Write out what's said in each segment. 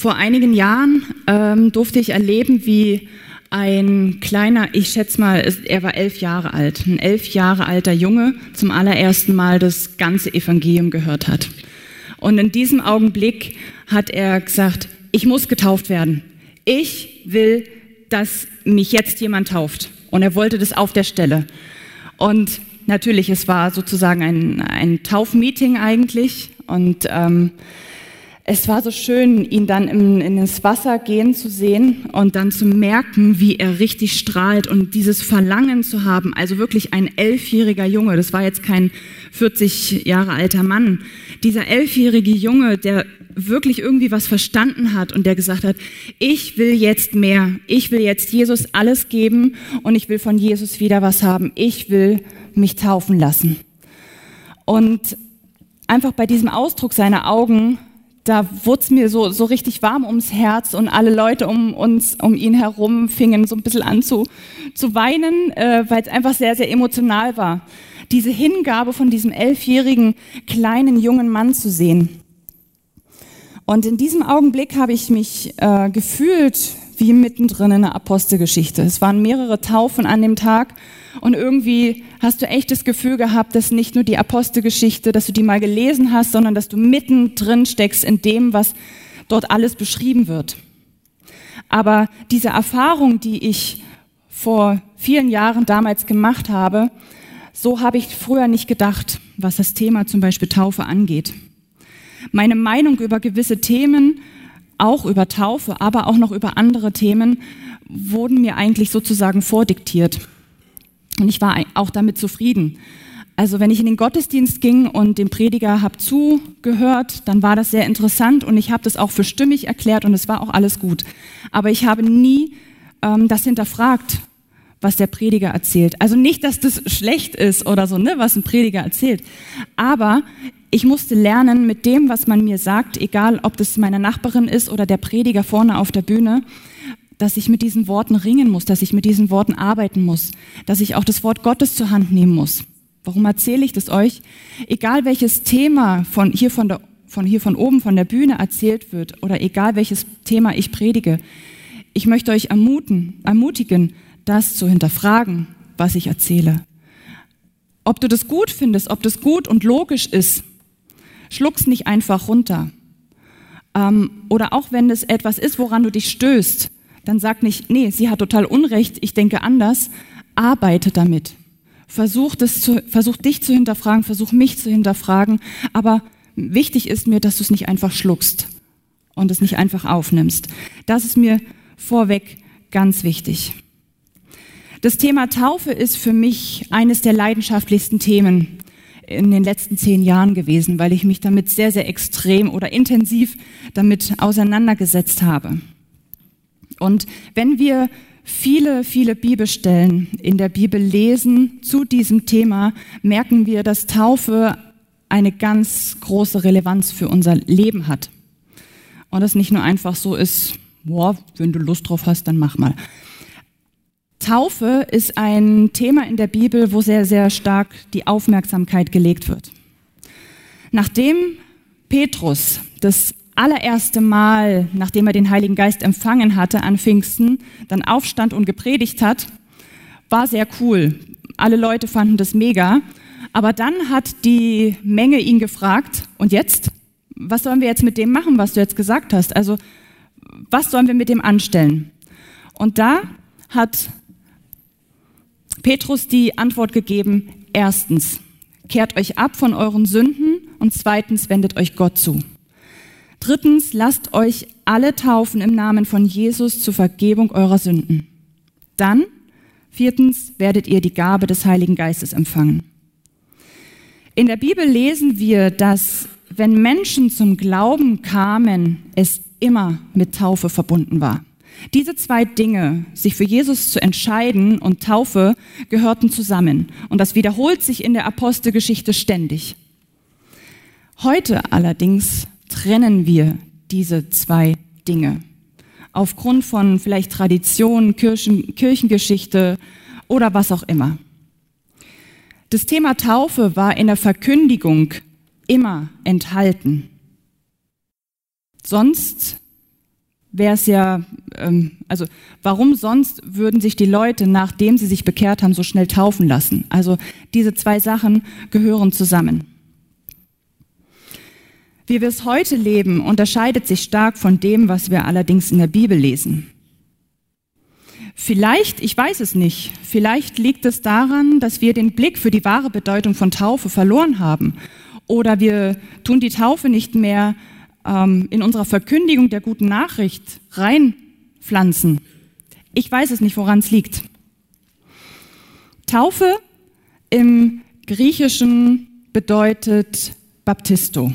Vor einigen Jahren ähm, durfte ich erleben, wie ein kleiner, ich schätze mal, er war elf Jahre alt, ein elf Jahre alter Junge zum allerersten Mal das ganze Evangelium gehört hat. Und in diesem Augenblick hat er gesagt, ich muss getauft werden. Ich will, dass mich jetzt jemand tauft. Und er wollte das auf der Stelle. Und natürlich, es war sozusagen ein, ein Taufmeeting eigentlich. Und ähm, es war so schön, ihn dann in, in das Wasser gehen zu sehen und dann zu merken, wie er richtig strahlt und dieses Verlangen zu haben. Also wirklich ein elfjähriger Junge, das war jetzt kein 40 Jahre alter Mann. Dieser elfjährige Junge, der wirklich irgendwie was verstanden hat und der gesagt hat, ich will jetzt mehr. Ich will jetzt Jesus alles geben und ich will von Jesus wieder was haben. Ich will mich taufen lassen. Und einfach bei diesem Ausdruck seiner Augen da wurde es mir so, so richtig warm ums Herz und alle Leute um uns, um ihn herum fingen so ein bisschen an zu, zu weinen, äh, weil es einfach sehr, sehr emotional war. Diese Hingabe von diesem elfjährigen kleinen jungen Mann zu sehen. Und in diesem Augenblick habe ich mich äh, gefühlt wie mittendrin in der Apostelgeschichte. Es waren mehrere Taufen an dem Tag und irgendwie hast du echt das Gefühl gehabt, dass nicht nur die Apostelgeschichte, dass du die mal gelesen hast, sondern dass du mittendrin steckst in dem, was dort alles beschrieben wird. Aber diese Erfahrung, die ich vor vielen Jahren damals gemacht habe, so habe ich früher nicht gedacht, was das Thema zum Beispiel Taufe angeht. Meine Meinung über gewisse Themen, auch über Taufe, aber auch noch über andere Themen, wurden mir eigentlich sozusagen vordiktiert. Und ich war auch damit zufrieden. Also wenn ich in den Gottesdienst ging und dem Prediger habe zugehört, dann war das sehr interessant und ich habe das auch für stimmig erklärt und es war auch alles gut. Aber ich habe nie ähm, das hinterfragt, was der Prediger erzählt. Also nicht, dass das schlecht ist oder so, ne, was ein Prediger erzählt. Aber ich musste lernen, mit dem, was man mir sagt, egal ob das meine Nachbarin ist oder der Prediger vorne auf der Bühne, dass ich mit diesen Worten ringen muss, dass ich mit diesen Worten arbeiten muss, dass ich auch das Wort Gottes zur Hand nehmen muss. Warum erzähle ich das euch? Egal welches Thema von hier von, der, von hier von oben von der Bühne erzählt wird oder egal welches Thema ich predige, ich möchte euch ermuten, ermutigen, das zu hinterfragen, was ich erzähle. Ob du das gut findest, ob das gut und logisch ist, schluck's nicht einfach runter. Ähm, oder auch wenn es etwas ist, woran du dich stößt, dann sag nicht, nee, sie hat total Unrecht, ich denke anders. Arbeite damit. Versuch, das zu, versuch dich zu hinterfragen, versuch mich zu hinterfragen. Aber wichtig ist mir, dass du es nicht einfach schluckst und es nicht einfach aufnimmst. Das ist mir vorweg ganz wichtig. Das Thema Taufe ist für mich eines der leidenschaftlichsten Themen in den letzten zehn Jahren gewesen, weil ich mich damit sehr, sehr extrem oder intensiv damit auseinandergesetzt habe. Und wenn wir viele, viele Bibelstellen in der Bibel lesen zu diesem Thema, merken wir, dass Taufe eine ganz große Relevanz für unser Leben hat. Und das nicht nur einfach so ist, boah, wenn du Lust drauf hast, dann mach mal. Taufe ist ein Thema in der Bibel, wo sehr, sehr stark die Aufmerksamkeit gelegt wird. Nachdem Petrus das allererste Mal, nachdem er den Heiligen Geist empfangen hatte an Pfingsten, dann aufstand und gepredigt hat, war sehr cool. Alle Leute fanden das mega. Aber dann hat die Menge ihn gefragt, und jetzt? Was sollen wir jetzt mit dem machen, was du jetzt gesagt hast? Also, was sollen wir mit dem anstellen? Und da hat Petrus die Antwort gegeben, erstens, kehrt euch ab von euren Sünden und zweitens, wendet euch Gott zu. Drittens, lasst euch alle taufen im Namen von Jesus zur Vergebung eurer Sünden. Dann, viertens, werdet ihr die Gabe des Heiligen Geistes empfangen. In der Bibel lesen wir, dass wenn Menschen zum Glauben kamen, es immer mit Taufe verbunden war. Diese zwei Dinge, sich für Jesus zu entscheiden und Taufe, gehörten zusammen. Und das wiederholt sich in der Apostelgeschichte ständig. Heute allerdings trennen wir diese zwei Dinge. Aufgrund von vielleicht Tradition, Kirchen, Kirchengeschichte oder was auch immer. Das Thema Taufe war in der Verkündigung immer enthalten. Sonst wäre es ja, ähm, also warum sonst würden sich die Leute, nachdem sie sich bekehrt haben, so schnell taufen lassen? Also diese zwei Sachen gehören zusammen. Wie wir es heute leben, unterscheidet sich stark von dem, was wir allerdings in der Bibel lesen. Vielleicht, ich weiß es nicht, vielleicht liegt es daran, dass wir den Blick für die wahre Bedeutung von Taufe verloren haben. Oder wir tun die Taufe nicht mehr ähm, in unserer Verkündigung der guten Nachricht reinpflanzen. Ich weiß es nicht, woran es liegt. Taufe im Griechischen bedeutet Baptisto.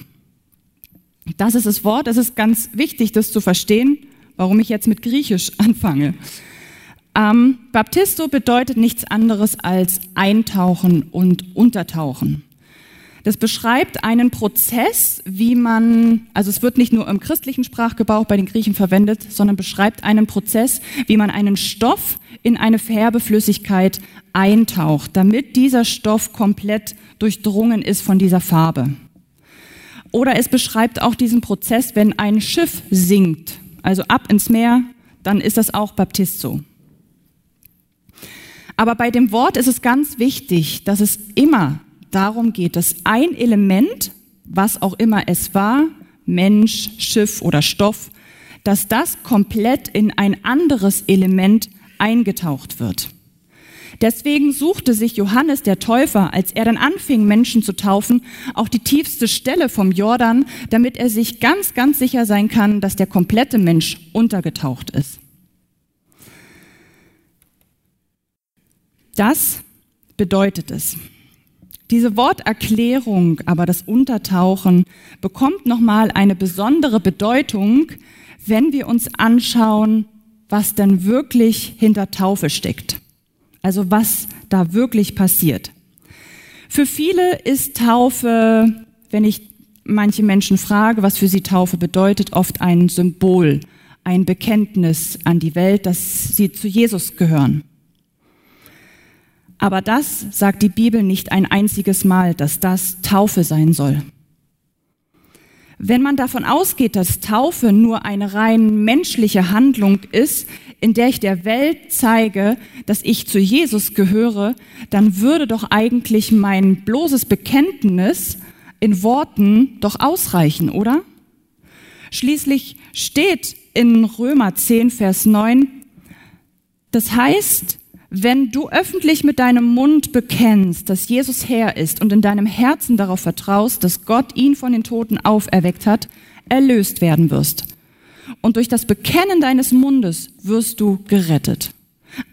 Das ist das Wort, es ist ganz wichtig, das zu verstehen, warum ich jetzt mit Griechisch anfange. Ähm, Baptisto bedeutet nichts anderes als eintauchen und untertauchen. Das beschreibt einen Prozess, wie man, also es wird nicht nur im christlichen Sprachgebrauch bei den Griechen verwendet, sondern beschreibt einen Prozess, wie man einen Stoff in eine Färbeflüssigkeit eintaucht, damit dieser Stoff komplett durchdrungen ist von dieser Farbe. Oder es beschreibt auch diesen Prozess, wenn ein Schiff sinkt, also ab ins Meer, dann ist das auch Baptisto. Aber bei dem Wort ist es ganz wichtig, dass es immer darum geht, dass ein Element, was auch immer es war, Mensch, Schiff oder Stoff, dass das komplett in ein anderes Element eingetaucht wird. Deswegen suchte sich Johannes der Täufer, als er dann anfing, Menschen zu taufen, auch die tiefste Stelle vom Jordan, damit er sich ganz, ganz sicher sein kann, dass der komplette Mensch untergetaucht ist. Das bedeutet es. Diese Worterklärung, aber das Untertauchen bekommt nochmal eine besondere Bedeutung, wenn wir uns anschauen, was denn wirklich hinter Taufe steckt. Also was da wirklich passiert. Für viele ist Taufe, wenn ich manche Menschen frage, was für sie Taufe bedeutet, oft ein Symbol, ein Bekenntnis an die Welt, dass sie zu Jesus gehören. Aber das sagt die Bibel nicht ein einziges Mal, dass das Taufe sein soll. Wenn man davon ausgeht, dass Taufe nur eine rein menschliche Handlung ist, in der ich der Welt zeige, dass ich zu Jesus gehöre, dann würde doch eigentlich mein bloßes Bekenntnis in Worten doch ausreichen, oder? Schließlich steht in Römer 10, Vers 9, das heißt, wenn du öffentlich mit deinem Mund bekennst, dass Jesus Herr ist und in deinem Herzen darauf vertraust, dass Gott ihn von den Toten auferweckt hat, erlöst werden wirst. Und durch das Bekennen deines Mundes wirst du gerettet.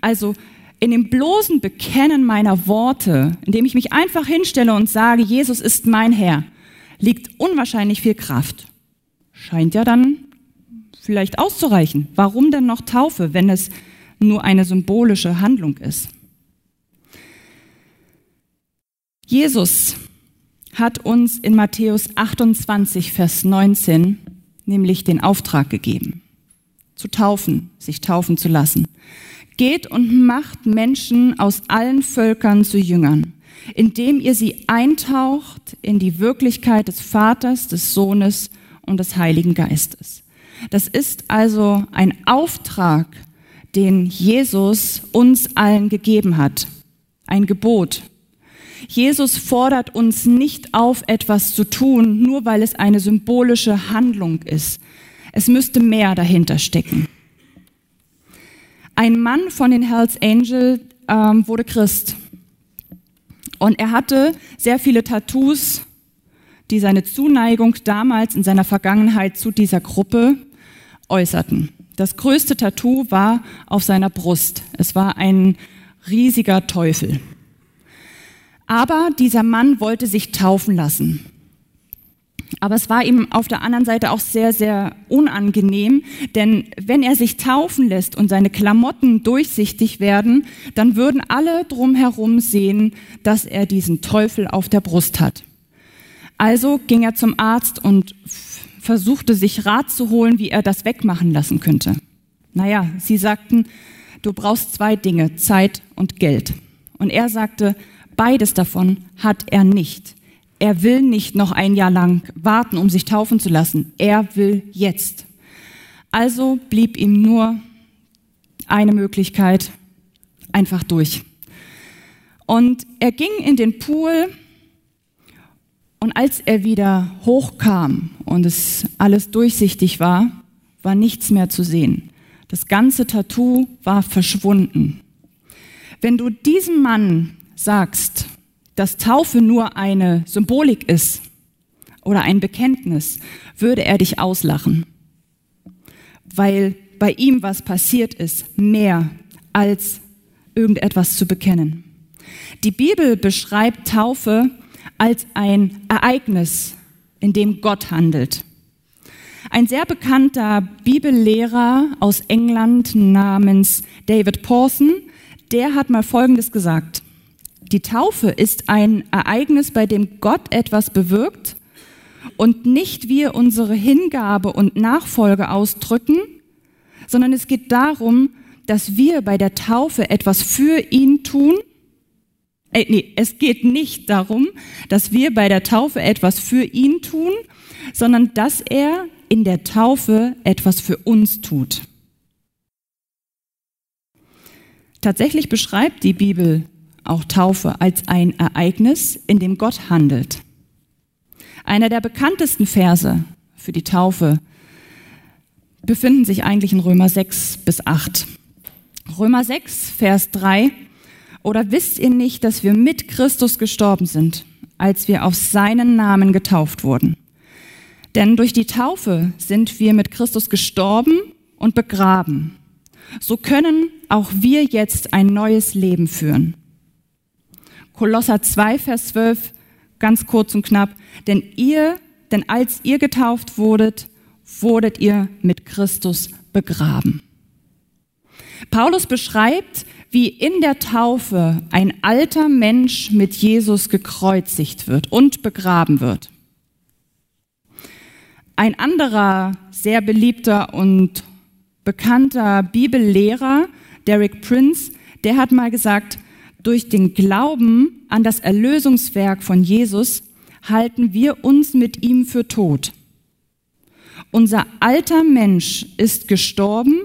Also in dem bloßen Bekennen meiner Worte, indem ich mich einfach hinstelle und sage, Jesus ist mein Herr, liegt unwahrscheinlich viel Kraft. Scheint ja dann vielleicht auszureichen. Warum denn noch Taufe, wenn es nur eine symbolische Handlung ist. Jesus hat uns in Matthäus 28, Vers 19 nämlich den Auftrag gegeben, zu taufen, sich taufen zu lassen. Geht und macht Menschen aus allen Völkern zu Jüngern, indem ihr sie eintaucht in die Wirklichkeit des Vaters, des Sohnes und des Heiligen Geistes. Das ist also ein Auftrag, den Jesus uns allen gegeben hat. Ein Gebot. Jesus fordert uns nicht auf, etwas zu tun, nur weil es eine symbolische Handlung ist. Es müsste mehr dahinter stecken. Ein Mann von den Hells Angels ähm, wurde Christ. Und er hatte sehr viele Tattoos, die seine Zuneigung damals in seiner Vergangenheit zu dieser Gruppe äußerten. Das größte Tattoo war auf seiner Brust. Es war ein riesiger Teufel. Aber dieser Mann wollte sich taufen lassen. Aber es war ihm auf der anderen Seite auch sehr, sehr unangenehm, denn wenn er sich taufen lässt und seine Klamotten durchsichtig werden, dann würden alle drumherum sehen, dass er diesen Teufel auf der Brust hat. Also ging er zum Arzt und versuchte sich Rat zu holen, wie er das wegmachen lassen könnte. Naja, sie sagten, du brauchst zwei Dinge, Zeit und Geld. Und er sagte, beides davon hat er nicht. Er will nicht noch ein Jahr lang warten, um sich taufen zu lassen. Er will jetzt. Also blieb ihm nur eine Möglichkeit, einfach durch. Und er ging in den Pool und als er wieder hochkam und es alles durchsichtig war, war nichts mehr zu sehen. Das ganze Tattoo war verschwunden. Wenn du diesem Mann sagst, dass Taufe nur eine Symbolik ist oder ein Bekenntnis, würde er dich auslachen, weil bei ihm was passiert ist, mehr als irgendetwas zu bekennen. Die Bibel beschreibt Taufe als ein Ereignis, in dem Gott handelt. Ein sehr bekannter Bibellehrer aus England namens David Pawson, der hat mal Folgendes gesagt. Die Taufe ist ein Ereignis, bei dem Gott etwas bewirkt und nicht wir unsere Hingabe und Nachfolge ausdrücken, sondern es geht darum, dass wir bei der Taufe etwas für ihn tun. Äh, nee, es geht nicht darum, dass wir bei der Taufe etwas für ihn tun, sondern dass er in der Taufe etwas für uns tut. Tatsächlich beschreibt die Bibel auch Taufe als ein Ereignis, in dem Gott handelt. Einer der bekanntesten Verse für die Taufe befinden sich eigentlich in Römer 6 bis 8. Römer 6, Vers 3. Oder wisst ihr nicht, dass wir mit Christus gestorben sind, als wir auf seinen Namen getauft wurden? Denn durch die Taufe sind wir mit Christus gestorben und begraben. So können auch wir jetzt ein neues Leben führen. Kolosser 2, Vers 12, ganz kurz und knapp. Denn ihr, denn als ihr getauft wurdet, wurdet ihr mit Christus begraben. Paulus beschreibt, wie in der Taufe ein alter Mensch mit Jesus gekreuzigt wird und begraben wird. Ein anderer sehr beliebter und bekannter Bibellehrer, Derek Prince, der hat mal gesagt, durch den Glauben an das Erlösungswerk von Jesus halten wir uns mit ihm für tot. Unser alter Mensch ist gestorben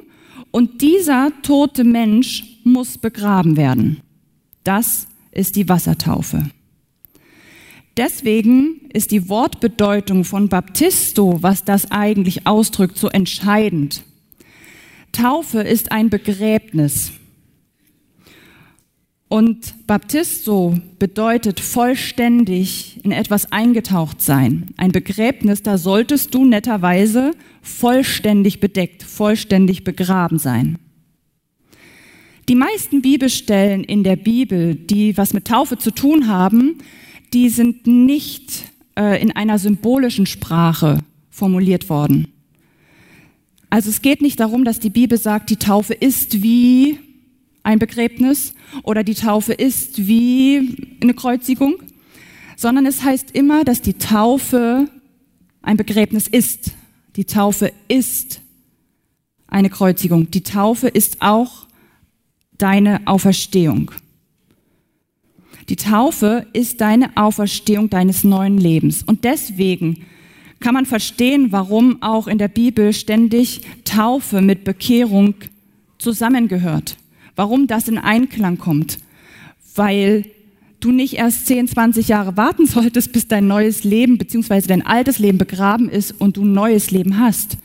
und dieser tote Mensch muss begraben werden. Das ist die Wassertaufe. Deswegen ist die Wortbedeutung von Baptisto, was das eigentlich ausdrückt, so entscheidend. Taufe ist ein Begräbnis. Und Baptisto bedeutet vollständig in etwas eingetaucht sein. Ein Begräbnis, da solltest du netterweise vollständig bedeckt, vollständig begraben sein. Die meisten Bibelstellen in der Bibel, die was mit Taufe zu tun haben, die sind nicht äh, in einer symbolischen Sprache formuliert worden. Also es geht nicht darum, dass die Bibel sagt, die Taufe ist wie ein Begräbnis oder die Taufe ist wie eine Kreuzigung, sondern es heißt immer, dass die Taufe ein Begräbnis ist. Die Taufe ist eine Kreuzigung. Die Taufe ist auch deine Auferstehung. Die Taufe ist deine Auferstehung deines neuen Lebens. Und deswegen kann man verstehen, warum auch in der Bibel ständig Taufe mit Bekehrung zusammengehört warum das in Einklang kommt. Weil du nicht erst 10, 20 Jahre warten solltest, bis dein neues Leben bzw. dein altes Leben begraben ist und du ein neues Leben hast.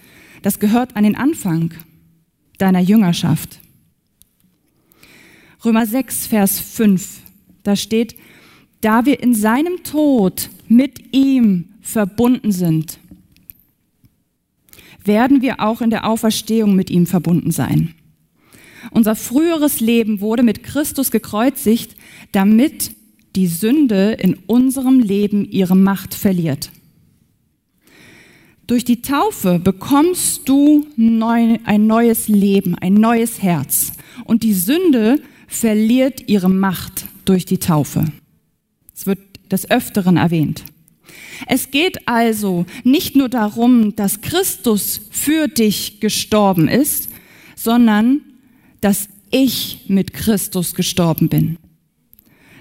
Das gehört an den Anfang deiner Jüngerschaft. Römer 6, Vers 5, da steht, da wir in seinem Tod mit ihm verbunden sind, werden wir auch in der Auferstehung mit ihm verbunden sein. Unser früheres Leben wurde mit Christus gekreuzigt, damit die Sünde in unserem Leben ihre Macht verliert. Durch die Taufe bekommst du neu, ein neues Leben, ein neues Herz. Und die Sünde verliert ihre Macht durch die Taufe. Es wird des Öfteren erwähnt. Es geht also nicht nur darum, dass Christus für dich gestorben ist, sondern dass ich mit Christus gestorben bin.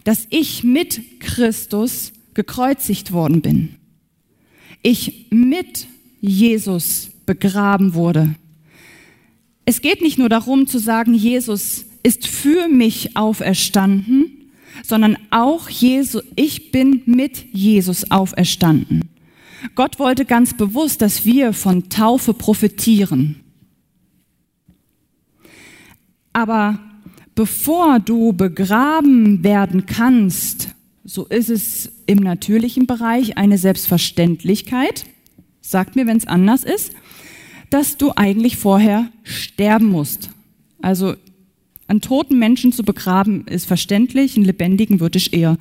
Dass ich mit Christus gekreuzigt worden bin. Ich mit Jesus begraben wurde. Es geht nicht nur darum zu sagen, Jesus ist für mich auferstanden, sondern auch Jesus, ich bin mit Jesus auferstanden. Gott wollte ganz bewusst, dass wir von Taufe profitieren. Aber bevor du begraben werden kannst, so ist es im natürlichen Bereich eine Selbstverständlichkeit, sagt mir, wenn es anders ist, dass du eigentlich vorher sterben musst. Also einen toten Menschen zu begraben ist verständlich, einen lebendigen würde ich eher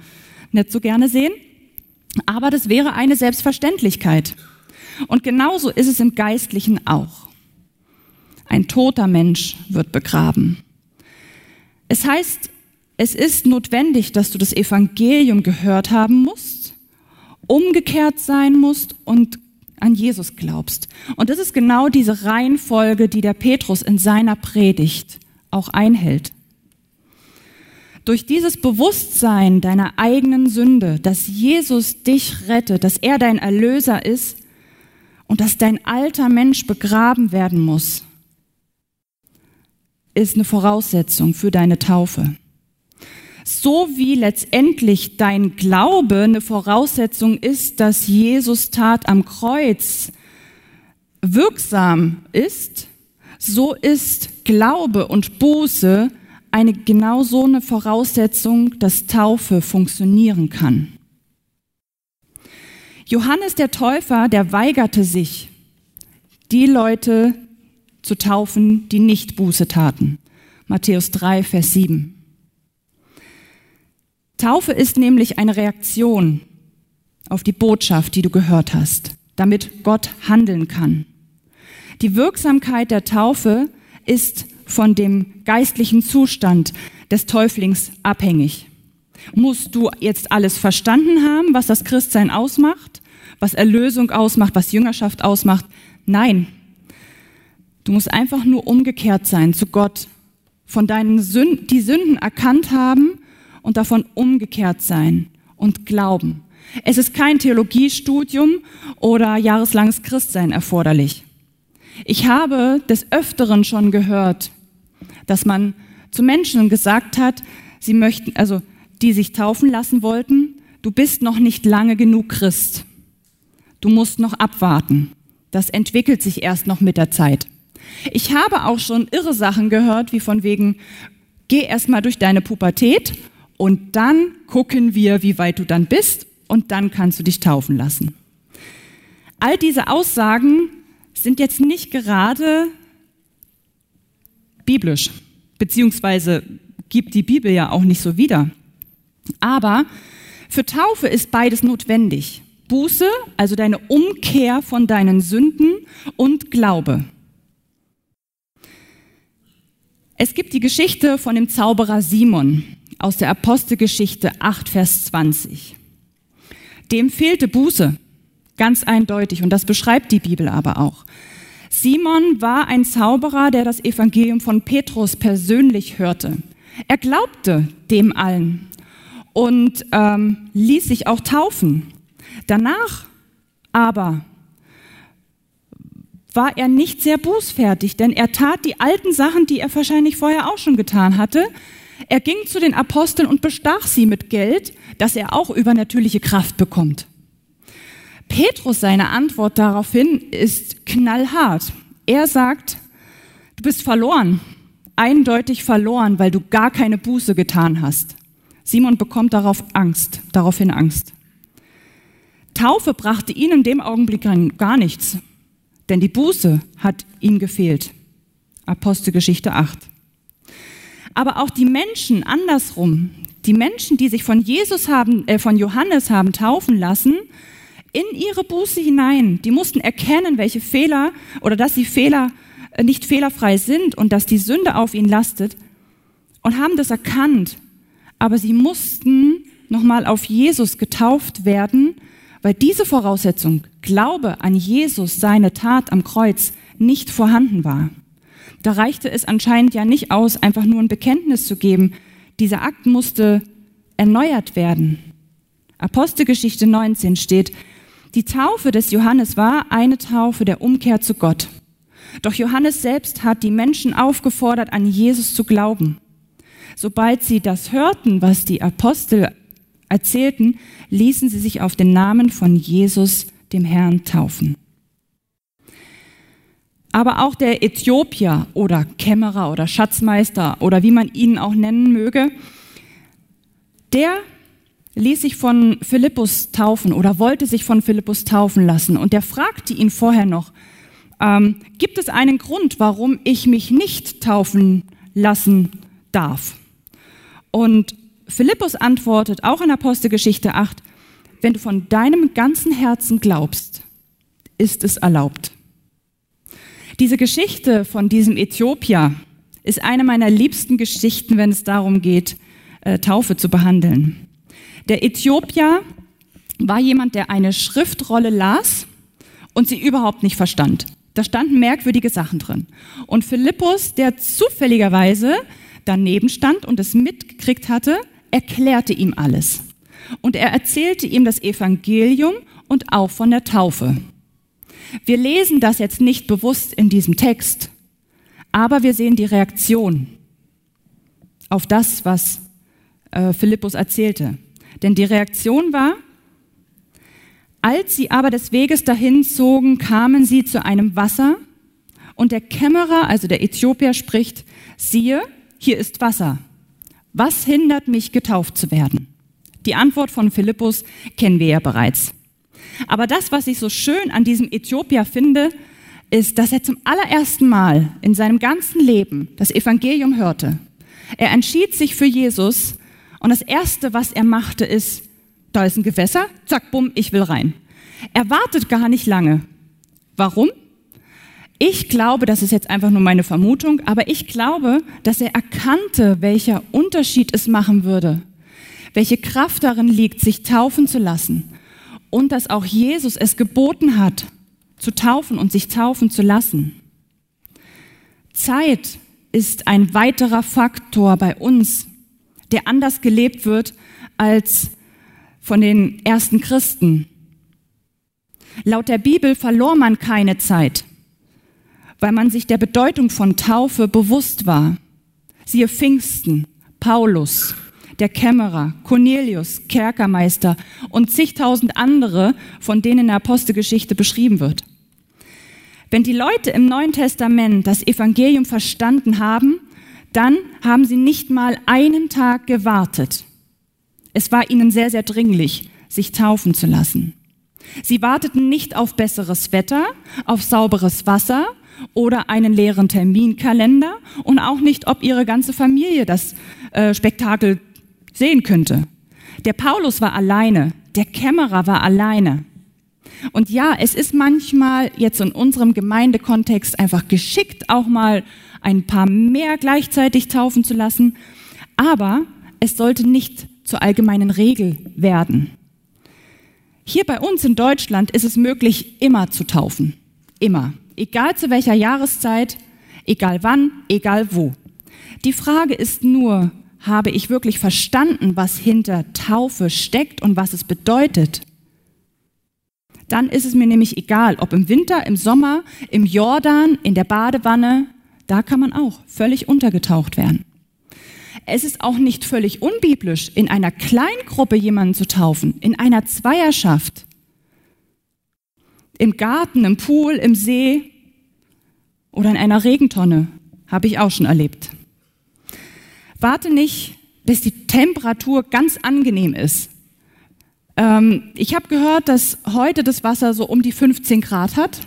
nicht so gerne sehen. Aber das wäre eine Selbstverständlichkeit. Und genauso ist es im Geistlichen auch. Ein toter Mensch wird begraben. Es heißt, es ist notwendig, dass du das Evangelium gehört haben musst, umgekehrt sein musst und an Jesus glaubst. Und das ist genau diese Reihenfolge, die der Petrus in seiner Predigt auch einhält. Durch dieses Bewusstsein deiner eigenen Sünde, dass Jesus dich rettet, dass er dein Erlöser ist und dass dein alter Mensch begraben werden muss, ist eine Voraussetzung für deine Taufe. So wie letztendlich dein Glaube eine Voraussetzung ist, dass Jesus Tat am Kreuz wirksam ist, so ist Glaube und Buße eine genau so eine Voraussetzung, dass Taufe funktionieren kann. Johannes der Täufer, der weigerte sich, die Leute zu taufen, die nicht Buße taten. Matthäus 3, Vers 7. Taufe ist nämlich eine Reaktion auf die Botschaft, die du gehört hast, damit Gott handeln kann. Die Wirksamkeit der Taufe ist von dem geistlichen Zustand des Täuflings abhängig. Musst du jetzt alles verstanden haben, was das Christsein ausmacht, was Erlösung ausmacht, was Jüngerschaft ausmacht? Nein. Du musst einfach nur umgekehrt sein zu Gott, von deinen Sünden, die Sünden erkannt haben und davon umgekehrt sein und glauben. Es ist kein Theologiestudium oder jahreslanges Christsein erforderlich. Ich habe des Öfteren schon gehört, dass man zu Menschen gesagt hat, sie möchten, also die sich taufen lassen wollten, du bist noch nicht lange genug Christ. Du musst noch abwarten. Das entwickelt sich erst noch mit der Zeit. Ich habe auch schon irre Sachen gehört, wie von wegen, geh erst mal durch deine Pubertät und dann gucken wir, wie weit du dann bist und dann kannst du dich taufen lassen. All diese Aussagen sind jetzt nicht gerade biblisch, beziehungsweise gibt die Bibel ja auch nicht so wieder. Aber für Taufe ist beides notwendig. Buße, also deine Umkehr von deinen Sünden und Glaube. Es gibt die Geschichte von dem Zauberer Simon aus der Apostelgeschichte 8, Vers 20. Dem fehlte Buße, ganz eindeutig, und das beschreibt die Bibel aber auch. Simon war ein Zauberer, der das Evangelium von Petrus persönlich hörte. Er glaubte dem allen und ähm, ließ sich auch taufen. Danach aber war er nicht sehr bußfertig, denn er tat die alten Sachen, die er wahrscheinlich vorher auch schon getan hatte. Er ging zu den Aposteln und bestach sie mit Geld, dass er auch übernatürliche Kraft bekommt. Petrus seine Antwort daraufhin ist knallhart. Er sagt, du bist verloren, eindeutig verloren, weil du gar keine Buße getan hast. Simon bekommt darauf Angst, daraufhin Angst. Taufe brachte ihn in dem Augenblick gar nichts, denn die Buße hat ihm gefehlt. Apostelgeschichte 8. Aber auch die Menschen andersrum, die Menschen, die sich von Jesus haben, äh, von Johannes haben taufen lassen, in ihre Buße hinein. Die mussten erkennen, welche Fehler oder dass sie Fehler äh, nicht fehlerfrei sind und dass die Sünde auf ihnen lastet und haben das erkannt. Aber sie mussten nochmal auf Jesus getauft werden, weil diese Voraussetzung, Glaube an Jesus, seine Tat am Kreuz, nicht vorhanden war. Da reichte es anscheinend ja nicht aus, einfach nur ein Bekenntnis zu geben. Dieser Akt musste erneuert werden. Apostelgeschichte 19 steht, die Taufe des Johannes war eine Taufe der Umkehr zu Gott. Doch Johannes selbst hat die Menschen aufgefordert, an Jesus zu glauben. Sobald sie das hörten, was die Apostel erzählten, ließen sie sich auf den Namen von Jesus, dem Herrn, taufen. Aber auch der Äthiopier oder Kämmerer oder Schatzmeister oder wie man ihn auch nennen möge, der ließ sich von Philippus taufen oder wollte sich von Philippus taufen lassen. Und der fragte ihn vorher noch, ähm, gibt es einen Grund, warum ich mich nicht taufen lassen darf? Und Philippus antwortet auch in Apostelgeschichte 8, wenn du von deinem ganzen Herzen glaubst, ist es erlaubt. Diese Geschichte von diesem Äthiopier ist eine meiner liebsten Geschichten, wenn es darum geht, äh, Taufe zu behandeln. Der Äthiopier war jemand, der eine Schriftrolle las und sie überhaupt nicht verstand. Da standen merkwürdige Sachen drin. Und Philippus, der zufälligerweise daneben stand und es mitgekriegt hatte, erklärte ihm alles. Und er erzählte ihm das Evangelium und auch von der Taufe. Wir lesen das jetzt nicht bewusst in diesem Text, aber wir sehen die Reaktion auf das, was äh, Philippus erzählte. Denn die Reaktion war, als sie aber des Weges dahin zogen, kamen sie zu einem Wasser und der Kämmerer, also der Äthiopier, spricht, siehe, hier ist Wasser. Was hindert mich, getauft zu werden? Die Antwort von Philippus kennen wir ja bereits. Aber das, was ich so schön an diesem Äthiopier finde, ist, dass er zum allerersten Mal in seinem ganzen Leben das Evangelium hörte. Er entschied sich für Jesus und das Erste, was er machte, ist, da ist ein Gewässer, zack, bumm, ich will rein. Er wartet gar nicht lange. Warum? Ich glaube, das ist jetzt einfach nur meine Vermutung, aber ich glaube, dass er erkannte, welcher Unterschied es machen würde, welche Kraft darin liegt, sich taufen zu lassen und dass auch Jesus es geboten hat, zu taufen und sich taufen zu lassen. Zeit ist ein weiterer Faktor bei uns, der anders gelebt wird als von den ersten Christen. Laut der Bibel verlor man keine Zeit weil man sich der Bedeutung von Taufe bewusst war. Siehe Pfingsten, Paulus, der Kämmerer, Cornelius, Kerkermeister und zigtausend andere, von denen in der Apostelgeschichte beschrieben wird. Wenn die Leute im Neuen Testament das Evangelium verstanden haben, dann haben sie nicht mal einen Tag gewartet. Es war ihnen sehr, sehr dringlich, sich taufen zu lassen. Sie warteten nicht auf besseres Wetter, auf sauberes Wasser oder einen leeren Terminkalender und auch nicht, ob ihre ganze Familie das äh, Spektakel sehen könnte. Der Paulus war alleine, der Kämmerer war alleine. Und ja, es ist manchmal jetzt in unserem Gemeindekontext einfach geschickt, auch mal ein paar mehr gleichzeitig taufen zu lassen, aber es sollte nicht zur allgemeinen Regel werden. Hier bei uns in Deutschland ist es möglich, immer zu taufen. Immer egal zu welcher Jahreszeit, egal wann, egal wo. Die Frage ist nur, habe ich wirklich verstanden, was hinter Taufe steckt und was es bedeutet? Dann ist es mir nämlich egal, ob im Winter, im Sommer, im Jordan, in der Badewanne, da kann man auch völlig untergetaucht werden. Es ist auch nicht völlig unbiblisch, in einer Kleingruppe jemanden zu taufen, in einer Zweierschaft im Garten, im Pool, im See oder in einer Regentonne. Habe ich auch schon erlebt. Warte nicht, bis die Temperatur ganz angenehm ist. Ähm, ich habe gehört, dass heute das Wasser so um die 15 Grad hat.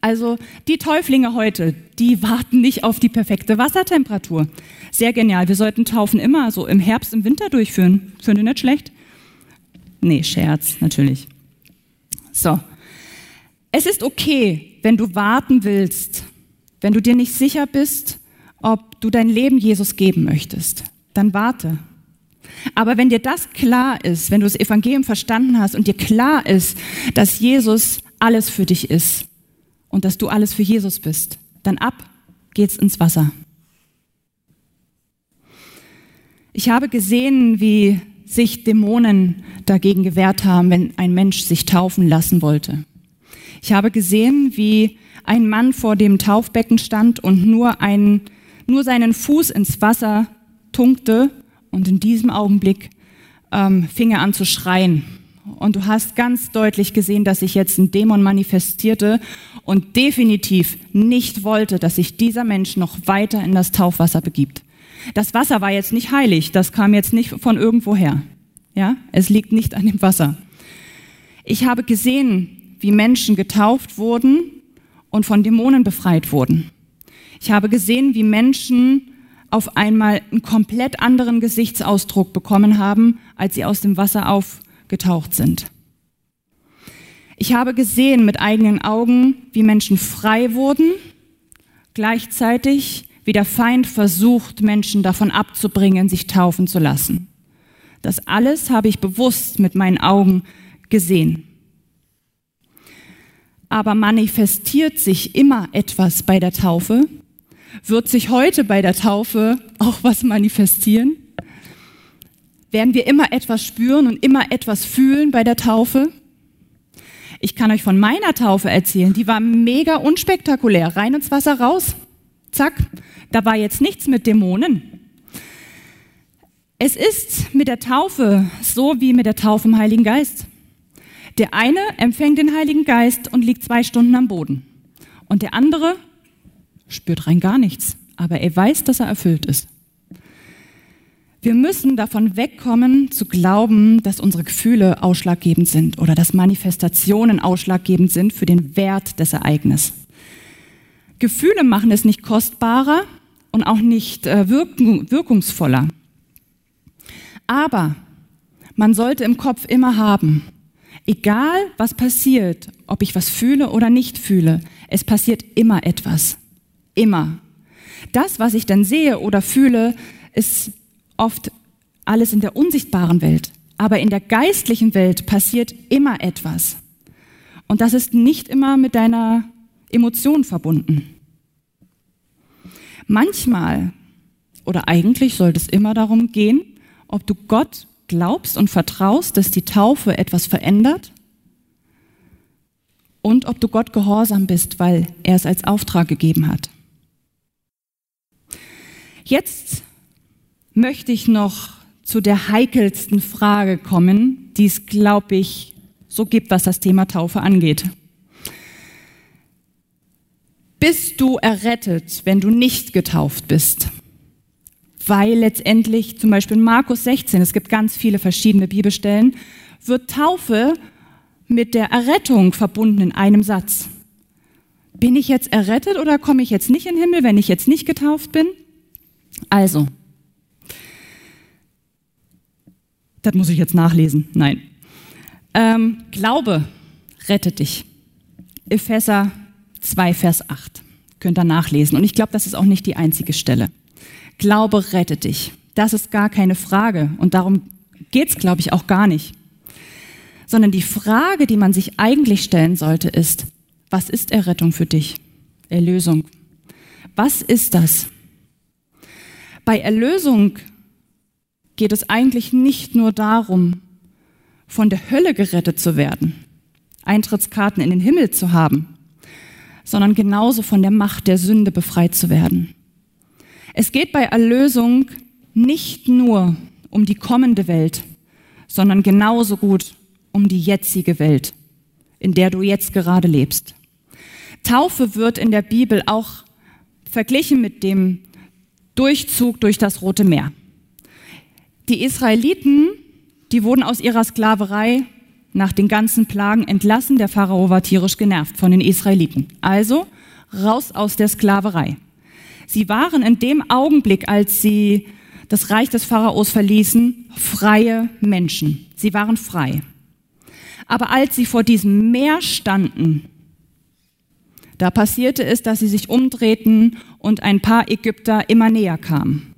Also die Täuflinge heute, die warten nicht auf die perfekte Wassertemperatur. Sehr genial. Wir sollten Taufen immer so im Herbst, im Winter durchführen. Finde nicht schlecht? Nee, Scherz, natürlich. So, es ist okay, wenn du warten willst, wenn du dir nicht sicher bist, ob du dein Leben Jesus geben möchtest, dann warte. Aber wenn dir das klar ist, wenn du das Evangelium verstanden hast und dir klar ist, dass Jesus alles für dich ist und dass du alles für Jesus bist, dann ab geht's ins Wasser. Ich habe gesehen, wie sich Dämonen dagegen gewehrt haben, wenn ein Mensch sich taufen lassen wollte. Ich habe gesehen, wie ein Mann vor dem Taufbecken stand und nur, einen, nur seinen Fuß ins Wasser tunkte und in diesem Augenblick ähm, fing er an zu schreien. Und du hast ganz deutlich gesehen, dass sich jetzt ein Dämon manifestierte und definitiv nicht wollte, dass sich dieser Mensch noch weiter in das Taufwasser begibt. Das Wasser war jetzt nicht heilig, das kam jetzt nicht von irgendwoher. Ja, es liegt nicht an dem Wasser. Ich habe gesehen, wie Menschen getauft wurden und von Dämonen befreit wurden. Ich habe gesehen, wie Menschen auf einmal einen komplett anderen Gesichtsausdruck bekommen haben, als sie aus dem Wasser aufgetaucht sind. Ich habe gesehen mit eigenen Augen, wie Menschen frei wurden, gleichzeitig wie der Feind versucht, Menschen davon abzubringen, sich taufen zu lassen. Das alles habe ich bewusst mit meinen Augen gesehen. Aber manifestiert sich immer etwas bei der Taufe? Wird sich heute bei der Taufe auch was manifestieren? Werden wir immer etwas spüren und immer etwas fühlen bei der Taufe? Ich kann euch von meiner Taufe erzählen. Die war mega unspektakulär. Rein ins Wasser raus. Zack. Da war jetzt nichts mit Dämonen. Es ist mit der Taufe so wie mit der Taufe im Heiligen Geist. Der eine empfängt den Heiligen Geist und liegt zwei Stunden am Boden. Und der andere spürt rein gar nichts, aber er weiß, dass er erfüllt ist. Wir müssen davon wegkommen zu glauben, dass unsere Gefühle ausschlaggebend sind oder dass Manifestationen ausschlaggebend sind für den Wert des Ereignisses. Gefühle machen es nicht kostbarer und auch nicht äh, wirkungsvoller. Aber man sollte im Kopf immer haben, egal was passiert, ob ich was fühle oder nicht fühle, es passiert immer etwas. Immer. Das, was ich dann sehe oder fühle, ist oft alles in der unsichtbaren Welt. Aber in der geistlichen Welt passiert immer etwas. Und das ist nicht immer mit deiner Emotion verbunden. Manchmal oder eigentlich sollte es immer darum gehen, ob du Gott glaubst und vertraust, dass die Taufe etwas verändert und ob du Gott gehorsam bist, weil er es als Auftrag gegeben hat. Jetzt möchte ich noch zu der heikelsten Frage kommen, die es, glaube ich, so gibt, was das Thema Taufe angeht. Bist du errettet, wenn du nicht getauft bist? weil letztendlich zum Beispiel in Markus 16, es gibt ganz viele verschiedene Bibelstellen, wird Taufe mit der Errettung verbunden in einem Satz. Bin ich jetzt errettet oder komme ich jetzt nicht in den Himmel, wenn ich jetzt nicht getauft bin? Also, das muss ich jetzt nachlesen. Nein. Ähm, Glaube rettet dich. Epheser 2, Vers 8. Könnt ihr nachlesen. Und ich glaube, das ist auch nicht die einzige Stelle. Glaube rettet dich. Das ist gar keine Frage. Und darum geht's, glaube ich, auch gar nicht. Sondern die Frage, die man sich eigentlich stellen sollte, ist, was ist Errettung für dich? Erlösung. Was ist das? Bei Erlösung geht es eigentlich nicht nur darum, von der Hölle gerettet zu werden, Eintrittskarten in den Himmel zu haben, sondern genauso von der Macht der Sünde befreit zu werden. Es geht bei Erlösung nicht nur um die kommende Welt, sondern genauso gut um die jetzige Welt, in der du jetzt gerade lebst. Taufe wird in der Bibel auch verglichen mit dem Durchzug durch das Rote Meer. Die Israeliten, die wurden aus ihrer Sklaverei nach den ganzen Plagen entlassen. Der Pharao war tierisch genervt von den Israeliten. Also raus aus der Sklaverei. Sie waren in dem Augenblick, als sie das Reich des Pharaos verließen, freie Menschen. Sie waren frei. Aber als sie vor diesem Meer standen, da passierte es, dass sie sich umdrehten und ein paar Ägypter immer näher kamen.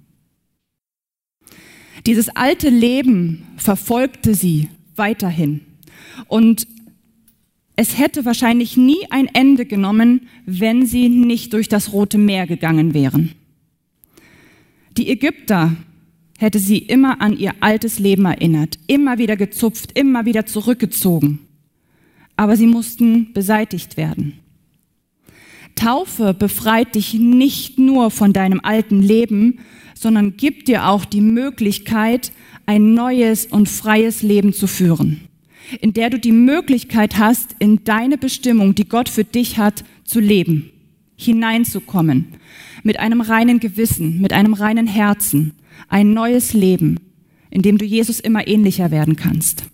Dieses alte Leben verfolgte sie weiterhin. Und es hätte wahrscheinlich nie ein Ende genommen, wenn sie nicht durch das Rote Meer gegangen wären. Die Ägypter hätte sie immer an ihr altes Leben erinnert, immer wieder gezupft, immer wieder zurückgezogen. aber sie mussten beseitigt werden. Taufe befreit dich nicht nur von deinem alten Leben, sondern gibt dir auch die Möglichkeit, ein neues und freies Leben zu führen, in der du die Möglichkeit hast, in deine Bestimmung, die Gott für dich hat, zu leben, hineinzukommen, mit einem reinen Gewissen, mit einem reinen Herzen, ein neues Leben, in dem du Jesus immer ähnlicher werden kannst.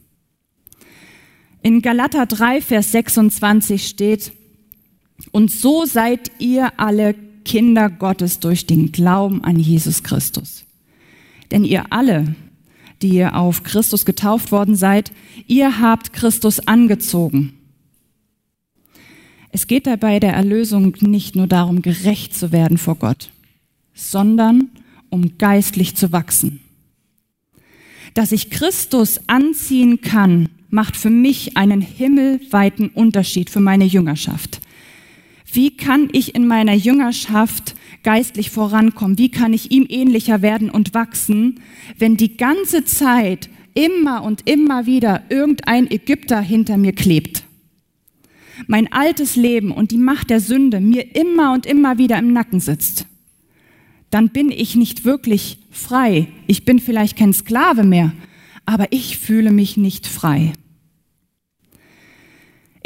In Galater 3, Vers 26 steht, und so seid ihr alle Kinder Gottes durch den Glauben an Jesus Christus. Denn ihr alle, die ihr auf Christus getauft worden seid, ihr habt Christus angezogen. Es geht dabei der Erlösung nicht nur darum, gerecht zu werden vor Gott, sondern um geistlich zu wachsen. Dass ich Christus anziehen kann, macht für mich einen himmelweiten Unterschied für meine Jüngerschaft. Wie kann ich in meiner Jüngerschaft geistlich vorankommen? Wie kann ich ihm ähnlicher werden und wachsen, wenn die ganze Zeit immer und immer wieder irgendein Ägypter hinter mir klebt? Mein altes Leben und die Macht der Sünde mir immer und immer wieder im Nacken sitzt. Dann bin ich nicht wirklich frei. Ich bin vielleicht kein Sklave mehr, aber ich fühle mich nicht frei.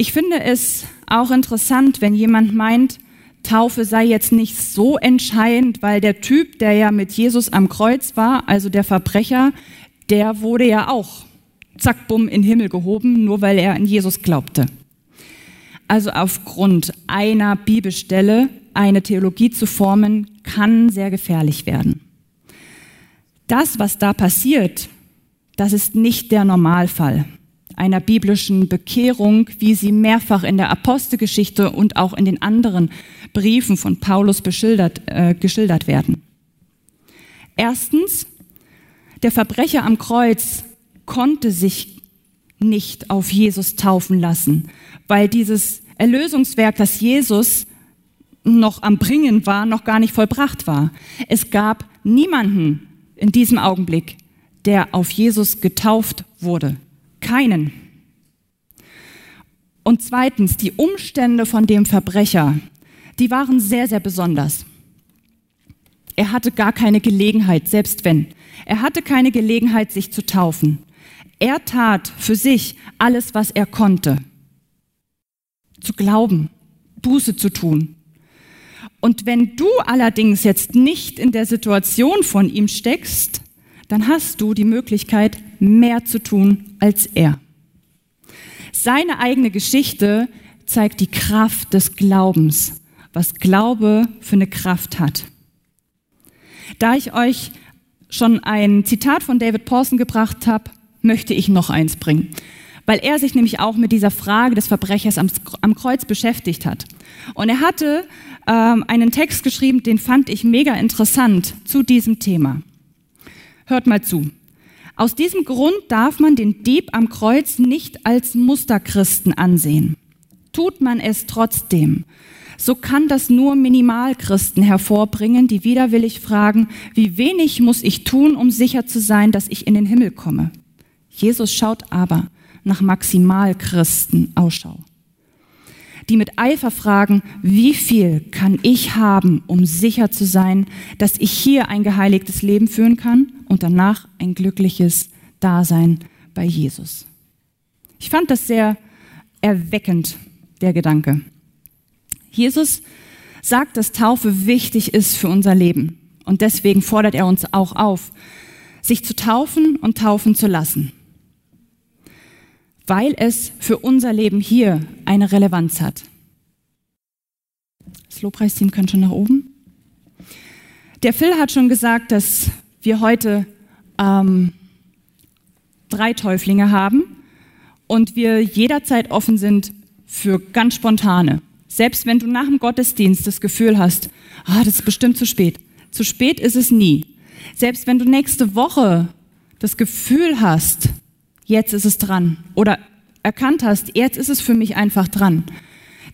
Ich finde es auch interessant, wenn jemand meint, Taufe sei jetzt nicht so entscheidend, weil der Typ, der ja mit Jesus am Kreuz war, also der Verbrecher, der wurde ja auch zack, bumm, in den Himmel gehoben, nur weil er an Jesus glaubte. Also aufgrund einer Bibelstelle eine Theologie zu formen, kann sehr gefährlich werden. Das, was da passiert, das ist nicht der Normalfall einer biblischen Bekehrung, wie sie mehrfach in der Apostelgeschichte und auch in den anderen Briefen von Paulus äh, geschildert werden. Erstens, der Verbrecher am Kreuz konnte sich nicht auf Jesus taufen lassen, weil dieses Erlösungswerk, das Jesus noch am Bringen war, noch gar nicht vollbracht war. Es gab niemanden in diesem Augenblick, der auf Jesus getauft wurde. Keinen. Und zweitens, die Umstände von dem Verbrecher, die waren sehr, sehr besonders. Er hatte gar keine Gelegenheit, selbst wenn. Er hatte keine Gelegenheit, sich zu taufen. Er tat für sich alles, was er konnte. Zu glauben, Buße zu tun. Und wenn du allerdings jetzt nicht in der Situation von ihm steckst, dann hast du die Möglichkeit, mehr zu tun als er. Seine eigene Geschichte zeigt die Kraft des Glaubens, was Glaube für eine Kraft hat. Da ich euch schon ein Zitat von David Pawson gebracht habe, möchte ich noch eins bringen, weil er sich nämlich auch mit dieser Frage des Verbrechers am, am Kreuz beschäftigt hat. Und er hatte ähm, einen Text geschrieben, den fand ich mega interessant zu diesem Thema. Hört mal zu. Aus diesem Grund darf man den Dieb am Kreuz nicht als Musterchristen ansehen. Tut man es trotzdem, so kann das nur Minimalchristen hervorbringen, die widerwillig fragen, wie wenig muss ich tun, um sicher zu sein, dass ich in den Himmel komme. Jesus schaut aber nach Maximalchristen Ausschau die mit Eifer fragen, wie viel kann ich haben, um sicher zu sein, dass ich hier ein geheiligtes Leben führen kann und danach ein glückliches Dasein bei Jesus. Ich fand das sehr erweckend, der Gedanke. Jesus sagt, dass Taufe wichtig ist für unser Leben und deswegen fordert er uns auch auf, sich zu taufen und taufen zu lassen weil es für unser Leben hier eine Relevanz hat. Das Lobpreisteam kann schon nach oben. Der Phil hat schon gesagt, dass wir heute ähm, drei Täuflinge haben und wir jederzeit offen sind für ganz spontane. Selbst wenn du nach dem Gottesdienst das Gefühl hast, ah, das ist bestimmt zu spät. Zu spät ist es nie. Selbst wenn du nächste Woche das Gefühl hast, jetzt ist es dran. Oder erkannt hast, jetzt ist es für mich einfach dran.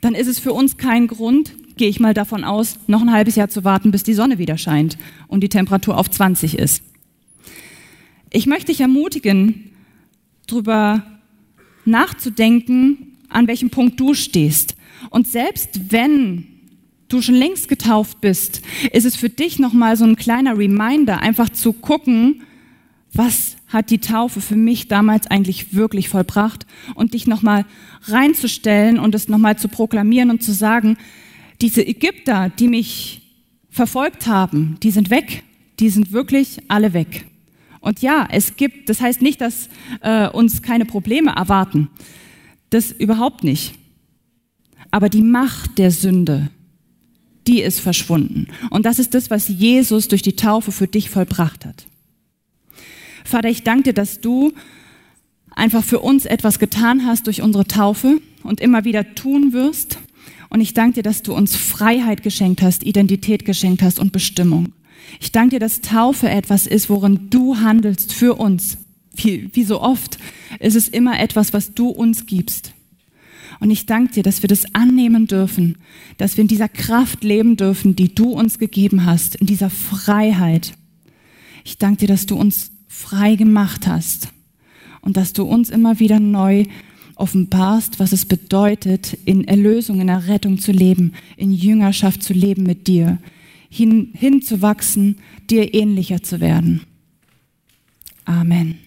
Dann ist es für uns kein Grund, gehe ich mal davon aus, noch ein halbes Jahr zu warten, bis die Sonne wieder scheint und die Temperatur auf 20 ist. Ich möchte dich ermutigen, darüber nachzudenken, an welchem Punkt du stehst. Und selbst wenn du schon längst getauft bist, ist es für dich nochmal so ein kleiner Reminder, einfach zu gucken, was hat die Taufe für mich damals eigentlich wirklich vollbracht und dich nochmal reinzustellen und es nochmal zu proklamieren und zu sagen, diese Ägypter, die mich verfolgt haben, die sind weg, die sind wirklich alle weg. Und ja, es gibt, das heißt nicht, dass äh, uns keine Probleme erwarten. Das überhaupt nicht. Aber die Macht der Sünde, die ist verschwunden. Und das ist das, was Jesus durch die Taufe für dich vollbracht hat. Vater, ich danke dir, dass du einfach für uns etwas getan hast durch unsere Taufe und immer wieder tun wirst. Und ich danke dir, dass du uns Freiheit geschenkt hast, Identität geschenkt hast und Bestimmung. Ich danke dir, dass Taufe etwas ist, worin du handelst für uns. Wie, wie so oft ist es immer etwas, was du uns gibst. Und ich danke dir, dass wir das annehmen dürfen, dass wir in dieser Kraft leben dürfen, die du uns gegeben hast, in dieser Freiheit. Ich danke dir, dass du uns frei gemacht hast und dass du uns immer wieder neu offenbarst, was es bedeutet, in Erlösung, in Errettung zu leben, in Jüngerschaft zu leben mit dir, hin, hinzuwachsen, dir ähnlicher zu werden. Amen.